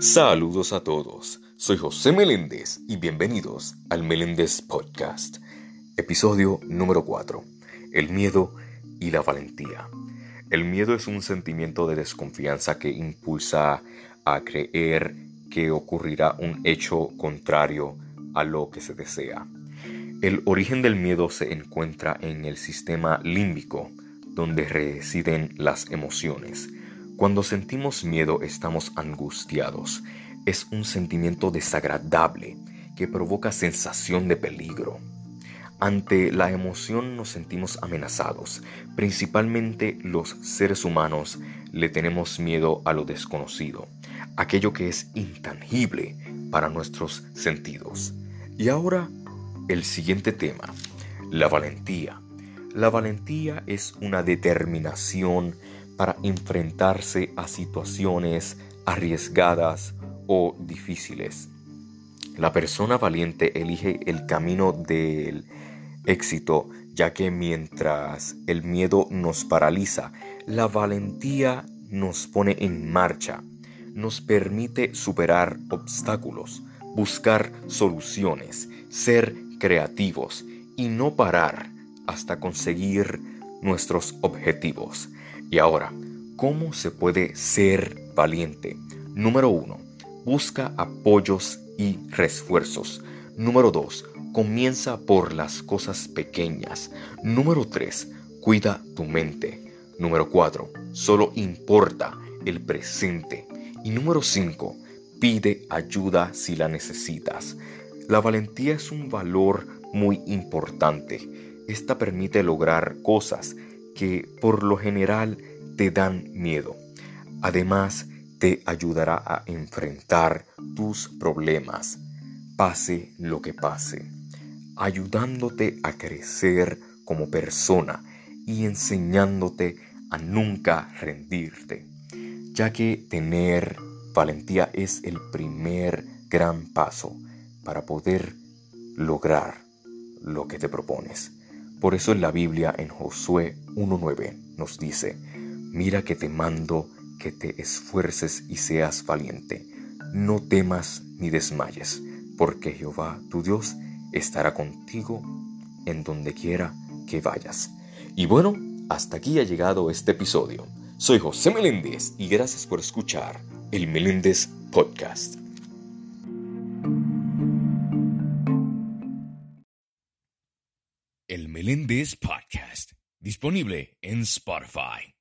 Saludos a todos, soy José Meléndez y bienvenidos al Meléndez Podcast, episodio número 4, el miedo y la valentía. El miedo es un sentimiento de desconfianza que impulsa a creer que ocurrirá un hecho contrario a lo que se desea. El origen del miedo se encuentra en el sistema límbico, donde residen las emociones cuando sentimos miedo estamos angustiados. Es un sentimiento desagradable que provoca sensación de peligro. Ante la emoción nos sentimos amenazados. Principalmente los seres humanos le tenemos miedo a lo desconocido, aquello que es intangible para nuestros sentidos. Y ahora el siguiente tema, la valentía. La valentía es una determinación para enfrentarse a situaciones arriesgadas o difíciles. La persona valiente elige el camino del éxito, ya que mientras el miedo nos paraliza, la valentía nos pone en marcha, nos permite superar obstáculos, buscar soluciones, ser creativos y no parar hasta conseguir nuestros objetivos. Y ahora, ¿cómo se puede ser valiente? Número uno, busca apoyos y refuerzos. Número dos, comienza por las cosas pequeñas. Número tres, cuida tu mente. Número cuatro, solo importa el presente. Y número cinco, pide ayuda si la necesitas. La valentía es un valor muy importante. Esta permite lograr cosas que por lo general te dan miedo. Además, te ayudará a enfrentar tus problemas, pase lo que pase, ayudándote a crecer como persona y enseñándote a nunca rendirte, ya que tener valentía es el primer gran paso para poder lograr lo que te propones. Por eso en la Biblia, en Josué 1.9, nos dice, mira que te mando que te esfuerces y seas valiente. No temas ni desmayes, porque Jehová tu Dios estará contigo en donde quiera que vayas. Y bueno, hasta aquí ha llegado este episodio. Soy José Meléndez y gracias por escuchar el Meléndez Podcast. Meléndez Podcast, disponible en Spotify.